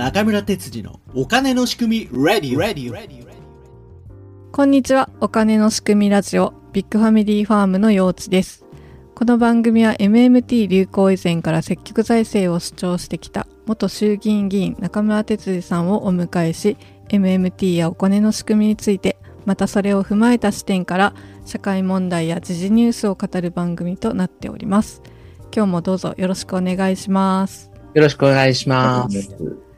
中村哲次のお金の仕組み Ready, Ready, Ready. こんにちは。お金の仕組みラジオビッグファミリーファームの陽地です。この番組は MMT 流行以前から積極財政を主張してきた元衆議院議員中村哲司さんをお迎えし MMT やお金の仕組みについてまたそれを踏まえた視点から社会問題や時事ニュースを語る番組となっております。今日もどうぞよろしくお願いします。よろしくお願いします。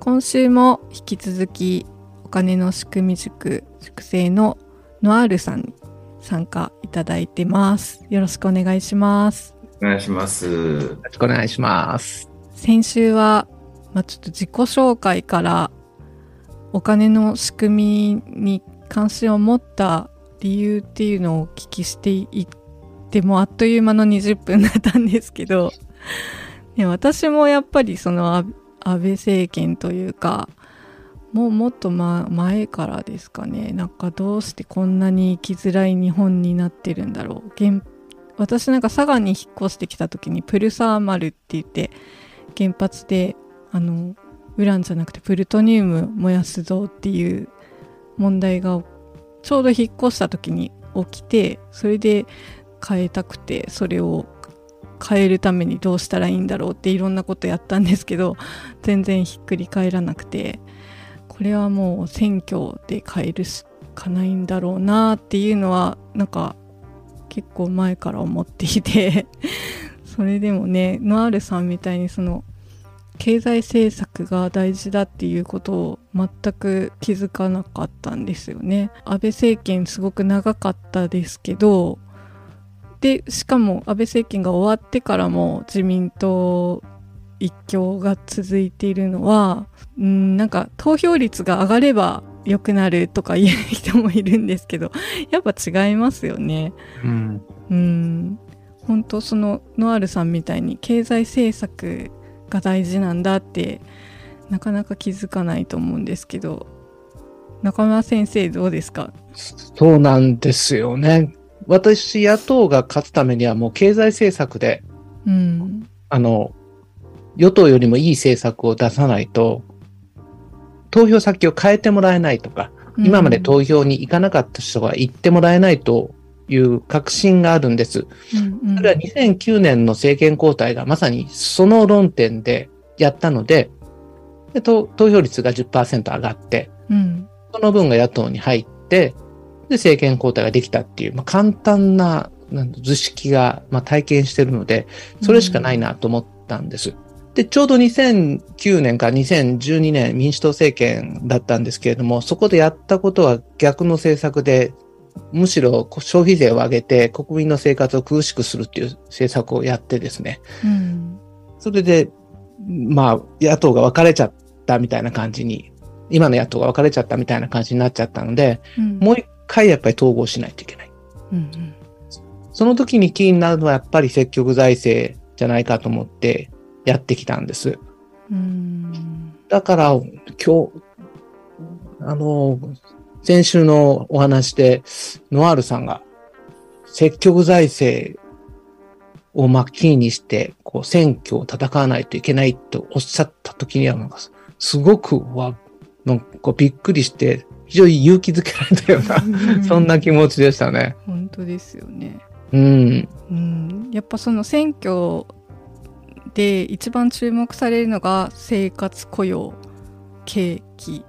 今週も引き続きお金の仕組み塾塾生のノアールさんに参加いただいてます。よろしくお願いします。お願いします。よろしくお願いします。先週は、まあ、ちょっと自己紹介からお金の仕組みに関心を持った理由っていうのをお聞きしていってもあっという間の20分だったんですけど、ね、私もやっぱりその安倍政権というかもうもっと、ま、前からですかね。なんかどうしてこんなに生きづらい日本になってるんだろう。私なんか佐賀に引っ越してきた時にプルサーマルって言って原発であのウランじゃなくてプルトニウム燃やすぞっていう問題がちょうど引っ越した時に起きてそれで変えたくてそれを変えるためにどうしたらいいんだろうっていろんなことやったんですけど全然ひっくり返らなくてこれはもう選挙で変えるしかないんだろうなっていうのはなんか結構前から思っていて それでもねノアールさんみたいにその経済政策が大事だっていうことを全く気づかなかったんですよね。安倍政権すごく長かったですけどでしかも安倍政権が終わってからも自民党一強が続いているのはうんなんか投票率が上がれば良くなるとか言う人もいるんですけど やっぱ違いますよね。うん。うん本当そのノアールさんみたいに経済政策が大事なんだってなかなか気づかないと思うんですけど中村先生どうですか？そうなんですよね。私、野党が勝つためにはもう経済政策で、うんあの、与党よりもいい政策を出さないと、投票先を変えてもらえないとか、今まで投票に行かなかった人が行ってもらえないという確信があるんです。うんうん。それは2009年の政権交代がまさにその論点でやったので、で投投票率が10%上がって、うん。その分が野党に入って、で、政権交代ができたっていう、まあ、簡単な図式が、まあ、体験してるので、それしかないなと思ったんです。で、ちょうど2009年から2012年民主党政権だったんですけれども、そこでやったことは逆の政策で、むしろ消費税を上げて国民の生活を苦しくするっていう政策をやってですね。うんそれで、まあ、野党が分かれちゃったみたいな感じに、今の野党が分かれちゃったみたいな感じになっちゃったので、うんもう一回やっぱり統合しないといけない。うんその時に気になるのはやっぱり積極財政じゃないかと思ってやってきたんです。うんだから今日、あの、先週のお話で、ノアールさんが積極財政をまあキーにして、こう選挙を戦わないといけないとおっしゃった時には、なんかすごくわ、なんかびっくりして、非常に勇気づけられたような、そんな気持ちでしたね。本当ですよね。うん。うん、やっぱその選挙で一番注目されるのが生活雇用景気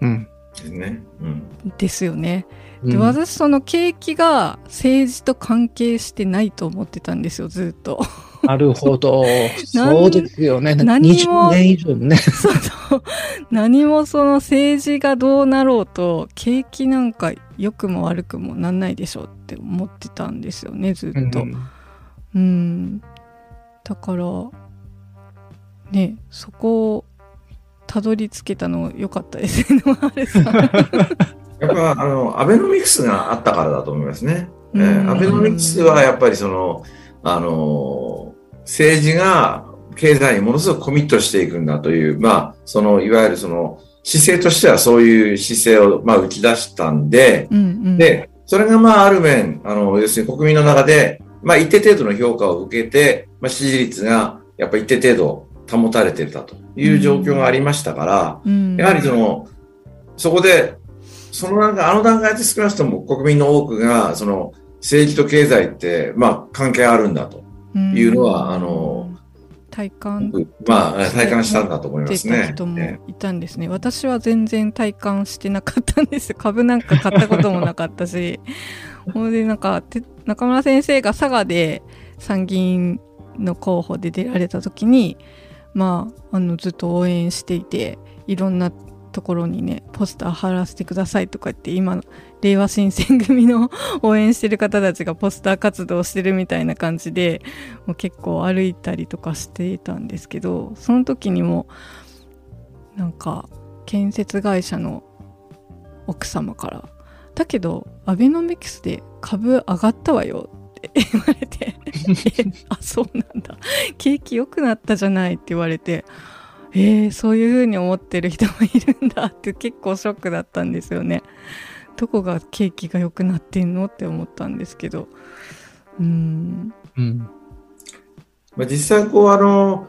うん。ですね。うん。ですよね。でうん私その景気が政治と関係してないと思ってたんですよずっと。なるほど。そうですよね。何も20年以上もね。そ何もその政治がどうなろうと景気なんか良くも悪くもなんないでしょうって思ってたんですよねずっと。うんうん、だからねそこをたどり着けたの良かったですねノアールさん。やっぱ、あの、アベノミクスがあったからだと思いますね。えうん。ーアベノミクスはやっぱりその、あの、政治が経済にものすごくコミットしていくんだという、まあ、その、いわゆるその、姿勢としてはそういう姿勢を、まあ、打ち出したんで、うんうん、で、それがまあ、ある面、あの、要するに国民の中で、まあ、一定程度の評価を受けて、まあ、支持率が、やっぱ一定程度保たれてたという状況がありましたから、うん。やはりその、そこで、その段階、あの段階で少なくとも国民の多くが、その政治と経済って、まあ関係あるんだというのは、あの、体感まあ体感したんだと思いますね。た人もえいたんですね。私は全然体感してなかったんです。株なんか買ったこともなかったし。ほんでなんかて中村先生が佐賀で参議院の候補で出られた時にまああのずっと応援していていろんなところにねポスター貼らせてくださいとか言って今の令和新選組の 応援してる方たちがポスター活動してるみたいな感じでもう結構歩いたりとかしていたんですけどその時にもなんか建設会社の奥様から「だけどアベノミクスで株上がったわよ」って言われて「あそうなんだ。景気良くなったじゃない」って言われてえー、そういう風に思ってる人もいるんだって結構ショックだったんですよね。どこが景気が良くなってんのって思ったんですけどうんうん。まあ、実際こうあの、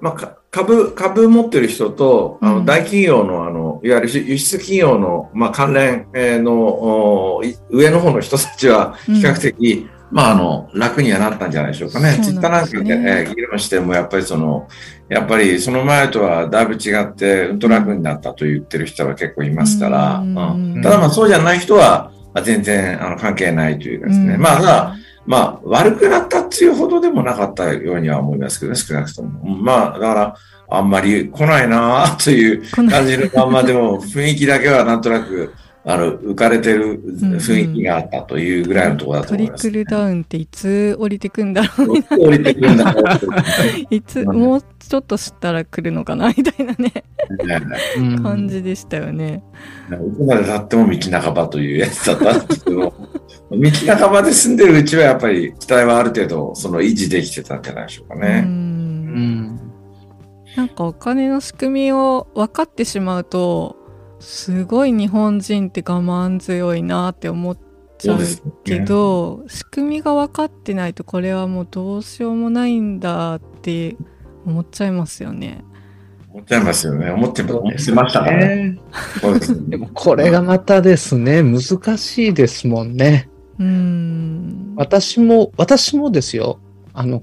まあ、か株、株持ってる人と、あうんの大企業のあの、いわゆる輸出企業の、まあ、関連えーの上の方の人たちは比較的、まあ、あの、楽にはなったんじゃないでしょうかね。ツイッターなんかで、ねえー議論しても、やっぱりその、やっぱりその前とはだいぶ違って、うんと楽になったと言ってる人は結構いますから、うんうんただまあそうじゃない人は、まあ全然あの関係ないというかですね。うんまあ、ただ、まあ、悪くなったっていうほどでもなかったようには思いますけどね、少なくとも。まあ、だから、あんまり来ないなあという感じのまんまでも、雰囲気だけはなんとなく、あの、浮かれてる雰囲気があったというぐらいのところだとト思います。リクルダウンっていつ降りてくんだろう降りてくるんだろうといつうんもうちょっとしたら来るのかなみたいなね感じでしたよね。いつまで経っても道半ばというやつだったんですけど、道半ばで住んでるうちはやっぱり期待はある程度その維持できてたんじゃないでしょうかうね。うんん。なんかお金の仕組みを分かってしまうとすごい日本人って我慢強いなって思っちゃうすけど、仕組みが分かってないとこれはもうどうしようもないんだって思っちゃいますよね。思っちゃいますよね。思ってましたからね。ですねでもこれがまたですね、難しいですもんね。うーん。私も、私もですよ。あの、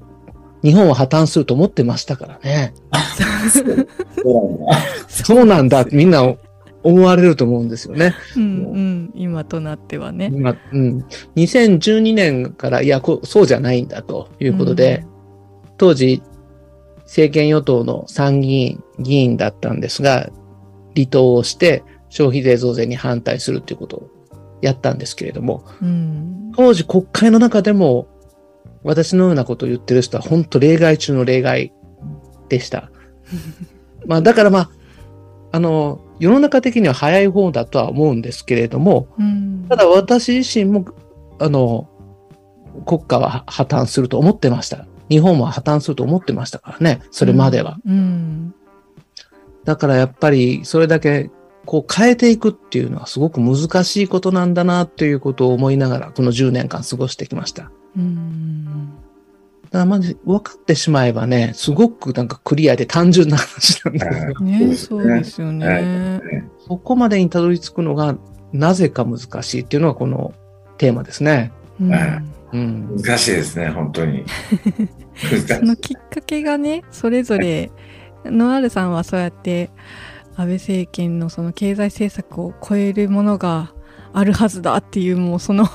日本は破綻すると思ってましたからね。そうなんだそうなんだってみんな思われると思うんですよね。うんうん。今となってはね。今、うん。2012年から、いや、こうそうじゃないんだということで、当時、政権与党の参議院議員だったんですが、離党をして消費税増税に反対するということをやったんですけれども、うん。当時国会の中でも私のようなことを言ってる人は本当例外中の例外でした。まあだからまあ、あの、世の中的には早い方だとは思うんですけれども、うん。ただ私自身も、あの、国家は破綻すると思ってました。日本は破綻すると思ってましたからね、それまでは。うん。だからやっぱりそれだけこう変えていくっていうのはすごく難しいことなんだなっていうことを思いながらこの10年間過ごしてきました。うん。だからまず分かってしまえばね、すごくなんかクリアで単純な話なんだけど、ねそうですよね。そこまでにたどり着くのがなぜか難しいっていうのがこのテーマですね。うんうん。難しいですね、本当に。そのきっかけがねそれぞれノアールさんはそうやって安倍政権のその経済政策を超えるものがあるはずだっていうもうその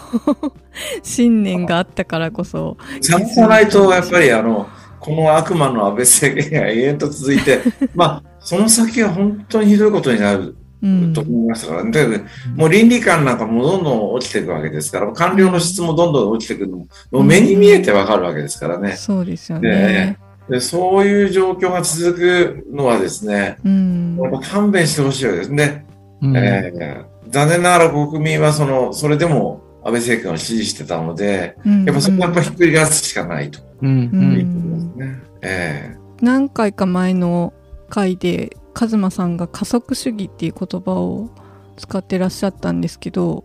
信念があったからこそちゃんとさないと、やっぱりあの、この悪魔の安倍政権が永遠と続いて、まあ、その先は本当にひどいことになるうんと思いましたからね。だけどもう倫理観なんかもどんどん落ちていくわけですから、官僚の質もどんどん落ちていくのも、もう目に見えてわかるわけですからね。そうですよねね。でそういう状況が続くのはですね、うんやっぱ勘弁してほしいわけですね。うんえー残念ながら国民はその、それでも安倍政権を支持してたので、うん。やっぱそこはやっぱひっくり返すしかないと。うん。ういうことですね。え何回か前の回でカズマさんが加速主義っていう言葉を使ってらっしゃったんですけど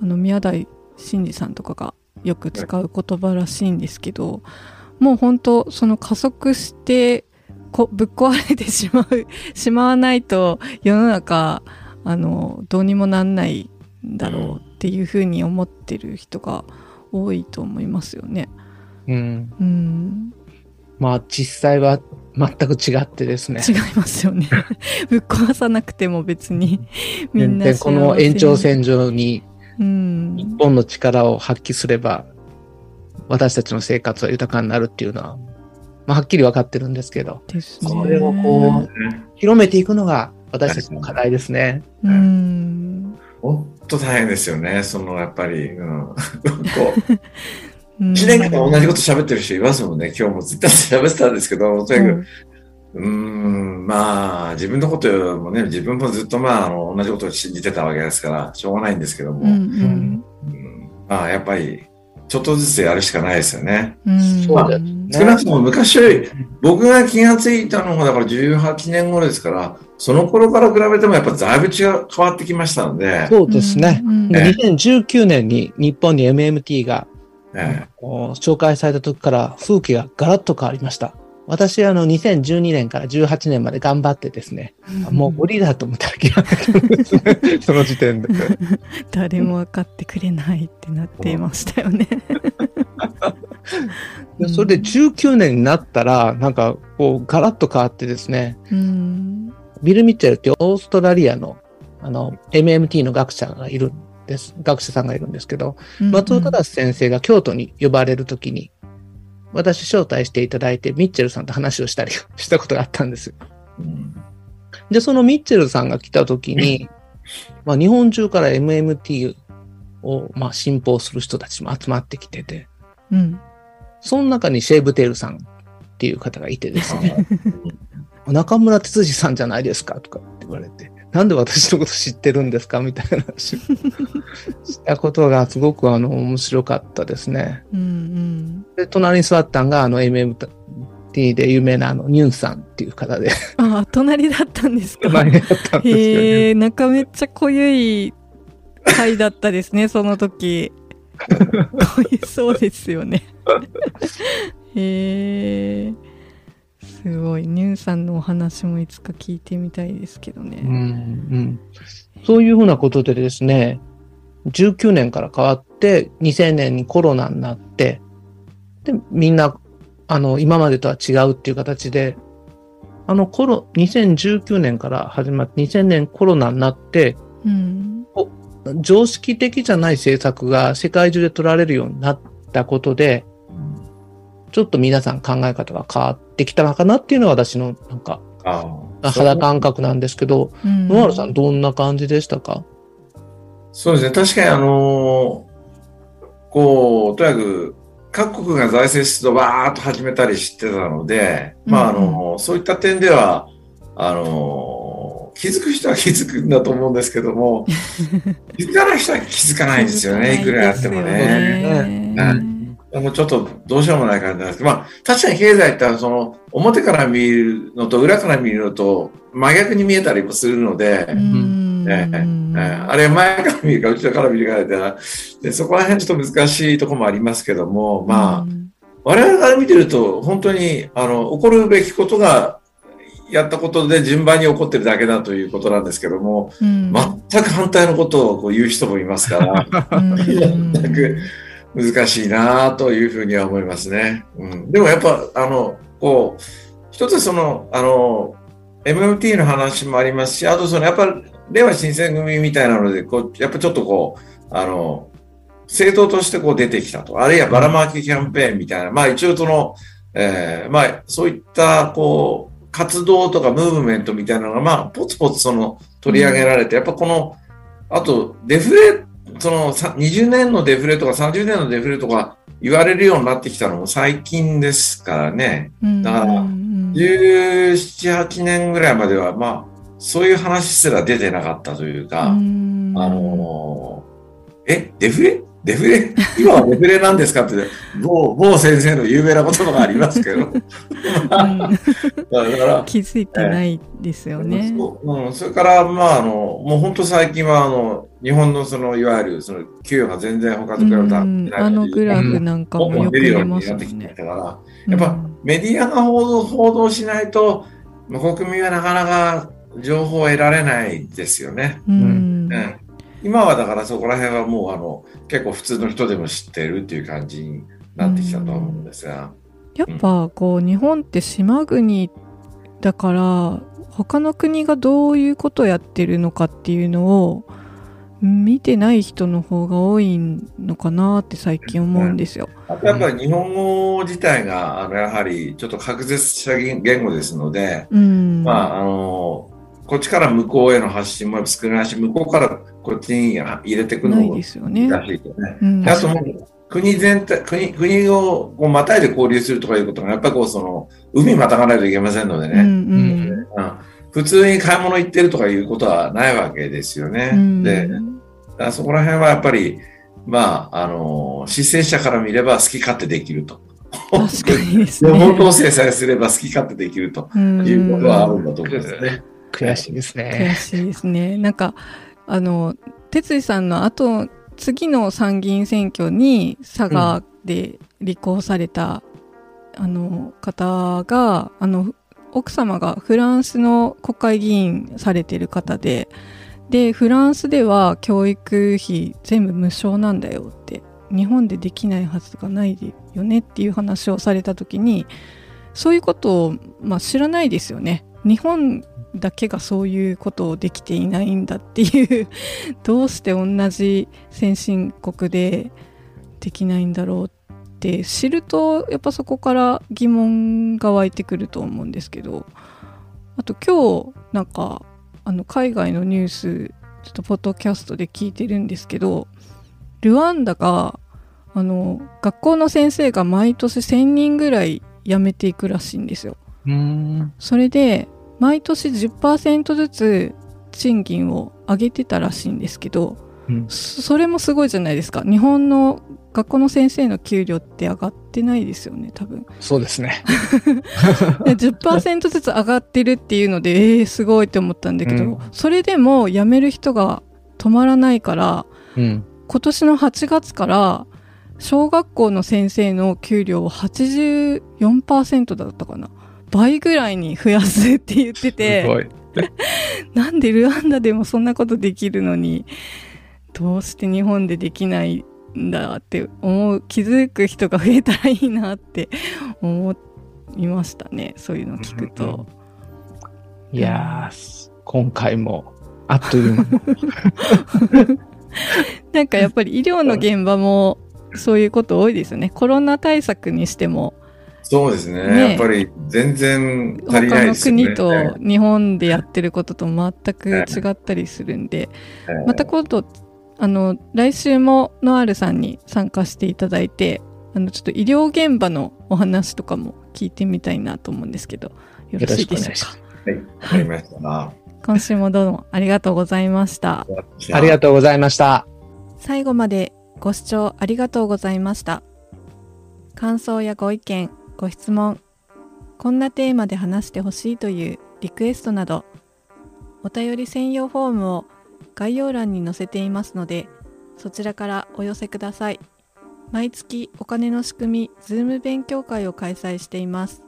あの宮台真司さんとかがよく使う言葉らしいんですけどもう本当その加速してこぶっ壊れてしまうしまわないと世の中あのどうにもなんないんだろうっていうふうに思ってる人が多いと思いますよね。うん。うん、まあ実際は全く違ってですね。違いますよね。ぶっ壊さなくても別にみんなでこの延長線上にうん日本の力を発揮すれば、私たちの生活は豊かになるっていうのは、まあ、はっきり分かってるんですけど、ですね。それをこう、広めていくのが私たちの課題ですね。うん。本当大変ですよね。その、やっぱり、うん。こう、うん1年間同じこと喋ってる人いますもんね。今日もずっと喋ってたんですけど、とにかく、うーん、まあ、自分のこともね、自分もずっとまあ、あの、同じことを信じてたわけですから、しょうがないんですけども、うんうんうんまあ、やっぱり、ちょっとずつやるしかないですよね。うんそうだよ少なくとも昔より、僕が気がついたのが、だから18年後ですから、その頃から比べてもやっぱだいぶ違う、変わってきましたので、そうですね。うんで2019年に日本に MMT がえこう紹介された時から風景がガラッと変わりました。私はあの2012年から18年まで頑張ってですね、もう無理だと思ったら諦めたんですね、その時点で。誰も分かってくれないってなっていましたよね。でそれで19年になったら、なんかこうガラッと変わってですね、うんビル・ミッチェルってオーストラリアのあの MMT の学者がいるんです。学者さんがいるんですけど、松尾忠先生が京都に呼ばれるときに、私招待していただいて、ミッチェルさんと話をしたり したことがあったんですうん。で、そのミッチェルさんが来たときに、まあ、日本中から MMT を、まあ、信奉する人たちも集まってきてて、うん。その中にシェーブテールさんっていう方がいてですね、中村哲司さんじゃないですかとかって言われて、なんで私のこと知ってるんですかみたいな話をしたことがすごくあの面白かったですね。うんで、隣に座ったんがあの MMT で有名なあのニュンさんっていう方で、うん、あ隣だったんですか？隣だったんですよね。へえ、なんかめっちゃ濃ゆい回だったですね、その時。濃ゆそうですよね。へえ、すごい。ニューさんのお話もいつか聞いてみたいですけどね。うんうん、そういうふうなことでですね、19年から変わって、2000年にコロナになって、で、みんな、あの、今までとは違うっていう形で、あの、コロ、2019年から始まって、2000年コロナになって、うん。常識的じゃない政策が世界中で取られるようになったことで、ちょっと皆さん考え方が変わってきたのかなっていうのは私のなんかああ肌感覚なんですけど、うん野原さんどんな感じでしたか？そうですね。確かにあのこう、とにかく、各国が財政出動バーっと始めたりしてたので、まあ、あの、そういった点では、あの、気づく人は気づくんだと思うんですけども、気づかない人は気づかないんですよね。いくらやってもね。ねもうちょっとどうしようもない感じなんですけど、まあ、確かに経済ってその、表から見るのと裏から見るのと真逆に見えたりもするので、うんえあれ前から見るか後ろから見るかででそこら辺ちょっと難しいところもありますけども、まあ、我々から見てると本当にあの起こるべきことがやったことで順番に起こってるだけだということなんですけども、うん。全く反対のことをこう言う人もいますから、うん。全く難しいなというふうには思いますね。うん、でもやっぱ、あの、こう、一つその、あの、MMT の話もありますし、あとその、やっぱ、令和新選組みたいなので、こう、やっぱちょっとこう、あの、政党としてこう出てきたと。あるいはばらまきキャンペーンみたいな、まあ一応その、えーまあそういった、こう、活動とかムーブメントみたいなのが、まあ、ポツポツその、取り上げられて、やっぱこの、あと、デフレ、その、さ20年のデフレとか30年のデフレとか言われるようになってきたのも最近ですからね。うんだからうん17、8年ぐらいまでは、まあ、そういう話すら出てなかったというか、うんあのーえ、デフレ？デフレ、今はデフレなんですかって、某、某先生の有名な言葉がありますけど。だから、気づいてないですよね。そううん、それから、まあ、あの、もう本当最近は、あの、日本のその、いわゆる、その、給与が全然他と比べたらあのグラフなんかもよく出ますよ出てきね。たから、やっぱメディアが報道報道しないと、国民はなかなか情報を得られないですよね。うん、うん、今はだからそこら辺はもうあの結構普通の人でも知ってるっていう感じになってきたと思うんですが。やっぱこう日本って島国だから他の国がどういうことをやってるのかっていうのを見てない人の方が多いのかなって最近思うんですよ。やっぱり日本語自体があのやはりちょっと隔絶した言語ですので、うん、まああのこっちから向こうへの発信も少ないし、向こうからこっちに入れていくのも難しいよね。うん、あともう国全体、国、国をこうまたいで交流するとかいうことが、やっぱりこうその、海またがないといけませんのでね。うんうんうん、普通に買い物行ってるとかいうことはないわけですよね。うん、で、そこら辺はやっぱり、まあ、あの、姿勢者から見れば好き勝手できると。確かにですね。本当制裁すれば好き勝手できるということはあるんだと思うんですね。悔しいですね。悔しいですね。なんか、あの、哲司さんの後、次の参議院選挙に佐賀で立候補された、うん、あの方が、あの、奥様がフランスの国会議員されてる方で、で、フランスでは教育費全部無償なんだよって、日本でできないはずがないよねっていう話をされた時に、そういうことを、まあ、知らないですよね。日本だけがそういうことをできていないんだっていう どうして同じ先進国でできないんだろうって知るとやっぱそこから疑問が湧いてくると思うんですけどあと今日なんかあの海外のニュースちょっとポッドキャストで聞いてるんですけどルワンダがあの学校の先生が毎年1,000人ぐらい辞めていくらしいんですよ。それで毎年10%ずつ賃金を上げてたらしいんですけど、うん、それもすごいじゃないですか。日本の学校の先生の給料って上がってないですよね多分。そうですね。10%ずつ上がってるっていうのでえー、すごいって思ったんだけど、うん、それでも辞める人が止まらないから、うん、今年の8月から小学校の先生の給料を84%だったかな倍ぐらいに増やすって言ってて。なんでルワンダでもそんなことできるのにどうして日本でできないんだって思う気づく人が増えたらいいなって思いましたね。そういうの聞くと。いやー今回もあっという間。なんかやっぱり医療の現場もそういうこと多いですよね。コロナ対策にしてもそうですね。ねやっぱり全然足りないですね。他の国と日本でやってることと全く違ったりするんで、また今度、あの、来週もノアールさんに参加していただいて、あの、ちょっと医療現場のお話とかも聞いてみたいなと思うんですけど、よろしいでしょうか？はい、わかりました。今週もどうもありがとうございました。ありがとうございました。最後までご視聴ありがとうございました。感想やご意見、ご質問、こんなテーマで話してほしいというリクエストなど、お便り専用フォームを概要欄に載せていますので、そちらからお寄せください。毎月お金の仕組み、 Zoom 勉強会を開催しています。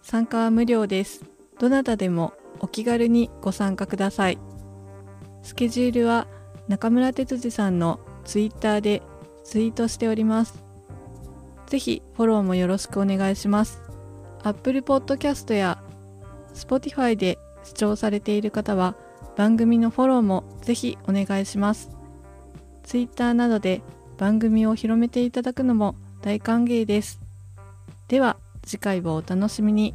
参加は無料です。どなたでもお気軽にご参加ください。スケジュールは中村哲司さんのツイッターでツイートしております。ぜひフォローもよろしくお願いします。Apple Podcast や Spotify で視聴されている方は番組のフォローもぜひお願いします。Twitter などで番組を広めていただくのも大歓迎です。では次回をお楽しみに。